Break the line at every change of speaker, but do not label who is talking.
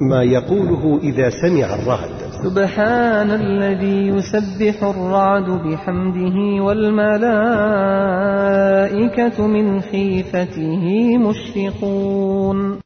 ما يقوله إذا سمع الرعد.
سبحان الذي يسبح الرعد بحمده والملائكة من خيفته مشفقون.